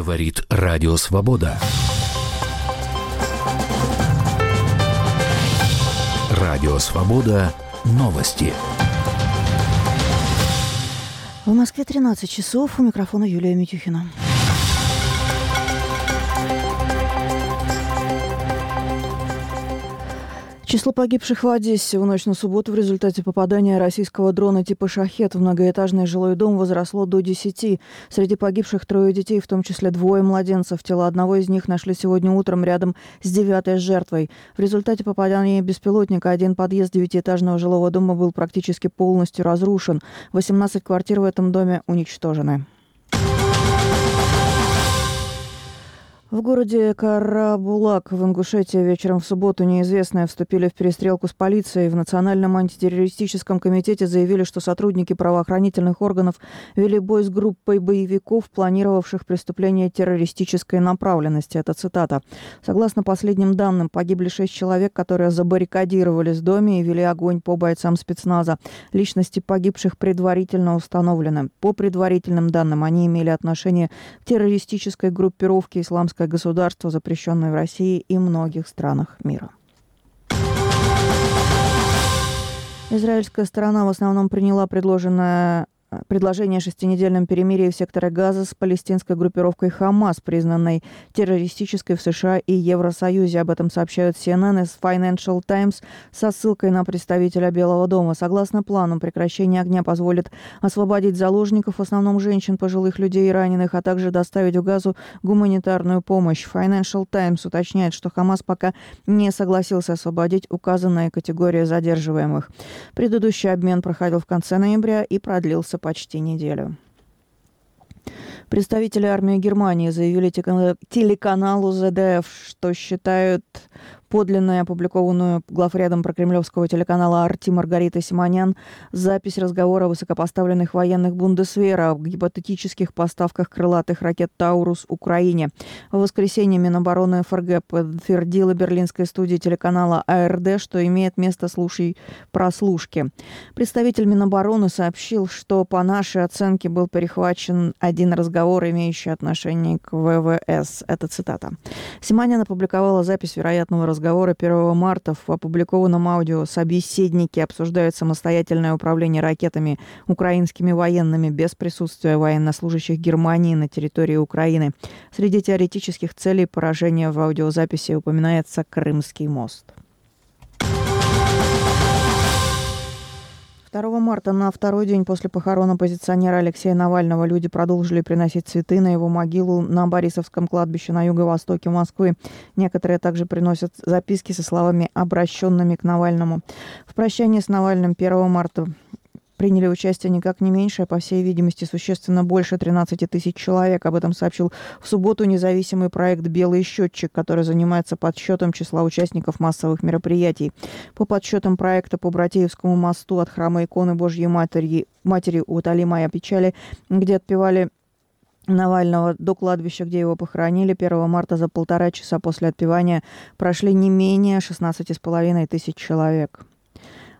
Говорит Радио Свобода. Радио Свобода. Новости. В Москве 13 часов. У микрофона Юлия Митюхина. Число погибших в Одессе в ночь на субботу в результате попадания российского дрона типа «Шахет» в многоэтажный жилой дом возросло до 10. Среди погибших трое детей, в том числе двое младенцев. Тело одного из них нашли сегодня утром рядом с девятой жертвой. В результате попадания беспилотника один подъезд девятиэтажного жилого дома был практически полностью разрушен. 18 квартир в этом доме уничтожены. В городе Карабулак в Ингушетии вечером в субботу неизвестные вступили в перестрелку с полицией. В Национальном антитеррористическом комитете заявили, что сотрудники правоохранительных органов вели бой с группой боевиков, планировавших преступление террористической направленности. Это цитата. Согласно последним данным, погибли шесть человек, которые забаррикадировались в доме и вели огонь по бойцам спецназа. Личности погибших предварительно установлены. По предварительным данным, они имели отношение к террористической группировке исламской исламское государство, запрещенное в России и многих странах мира. Израильская сторона в основном приняла предложенное предложение о шестинедельном перемирии в секторе Газа с палестинской группировкой «Хамас», признанной террористической в США и Евросоюзе. Об этом сообщают CNN и Financial Times со ссылкой на представителя Белого дома. Согласно плану, прекращение огня позволит освободить заложников, в основном женщин, пожилых людей и раненых, а также доставить в Газу гуманитарную помощь. Financial Times уточняет, что «Хамас» пока не согласился освободить указанные категории задерживаемых. Предыдущий обмен проходил в конце ноября и продлился почти неделю. Представители армии Германии заявили телеканалу ЗДФ, что считают подлинную, опубликованную главрядом прокремлевского телеканала «Арти» Маргарита Симонян запись разговора высокопоставленных военных Бундесвера об гипотетических поставках крылатых ракет «Таурус» Украине. В воскресенье Минобороны ФРГ подтвердила берлинской студии телеканала АРД, что имеет место слушай прослушки. Представитель Минобороны сообщил, что по нашей оценке был перехвачен один разговор, имеющий отношение к ВВС. Это цитата. Симонян опубликовала запись вероятного разговора разговора 1 марта в опубликованном аудио собеседники обсуждают самостоятельное управление ракетами украинскими военными без присутствия военнослужащих Германии на территории Украины. Среди теоретических целей поражения в аудиозаписи упоминается Крымский мост. 2 марта на второй день после похорон оппозиционера Алексея Навального люди продолжили приносить цветы на его могилу на Борисовском кладбище на юго-востоке Москвы. Некоторые также приносят записки со словами, обращенными к Навальному. В прощании с Навальным 1 марта приняли участие никак не меньше, а по всей видимости существенно больше 13 тысяч человек. Об этом сообщил в субботу независимый проект «Белый счетчик», который занимается подсчетом числа участников массовых мероприятий. По подсчетам проекта по Братеевскому мосту от храма иконы Божьей Матери, Матери у Талимая Печали, где отпевали Навального до кладбища, где его похоронили 1 марта за полтора часа после отпевания прошли не менее 16,5 тысяч человек.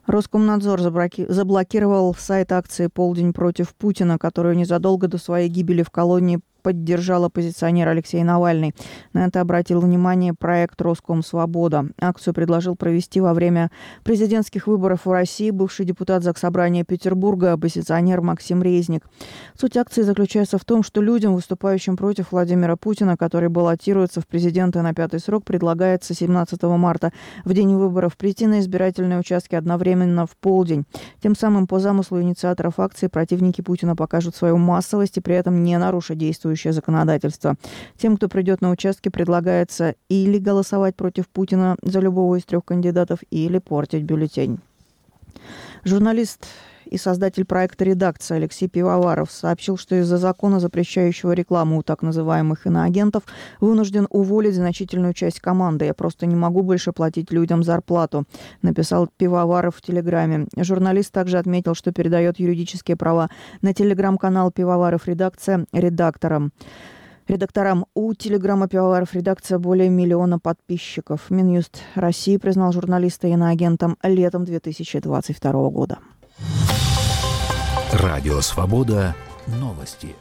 Роскомнадзор заблокировал сайт акции «Полдень против Путина», которую незадолго до своей гибели в колонии поддержал оппозиционер Алексей Навальный. На это обратил внимание проект «Роском Свобода». Акцию предложил провести во время президентских выборов в России бывший депутат Заксобрания Петербурга, оппозиционер Максим Резник. Суть акции заключается в том, что людям, выступающим против Владимира Путина, который баллотируется в президенты на пятый срок, предлагается 17 марта в день выборов прийти на избирательные участки одновременно в полдень. Тем самым по замыслу инициаторов акции противники Путина покажут свою массовость и при этом не нарушат действующие действующее законодательство. Тем, кто придет на участки, предлагается или голосовать против Путина за любого из трех кандидатов, или портить бюллетень. Журналист и создатель проекта «Редакция» Алексей Пивоваров сообщил, что из-за закона, запрещающего рекламу у так называемых иноагентов, вынужден уволить значительную часть команды. «Я просто не могу больше платить людям зарплату», написал Пивоваров в Телеграме. Журналист также отметил, что передает юридические права на телеграм-канал «Пивоваров Редакция» редакторам редакторам у телеграмма «Пивоваров» редакция более миллиона подписчиков. Минюст России признал журналиста иноагентом летом 2022 года. Радио «Свобода». Новости.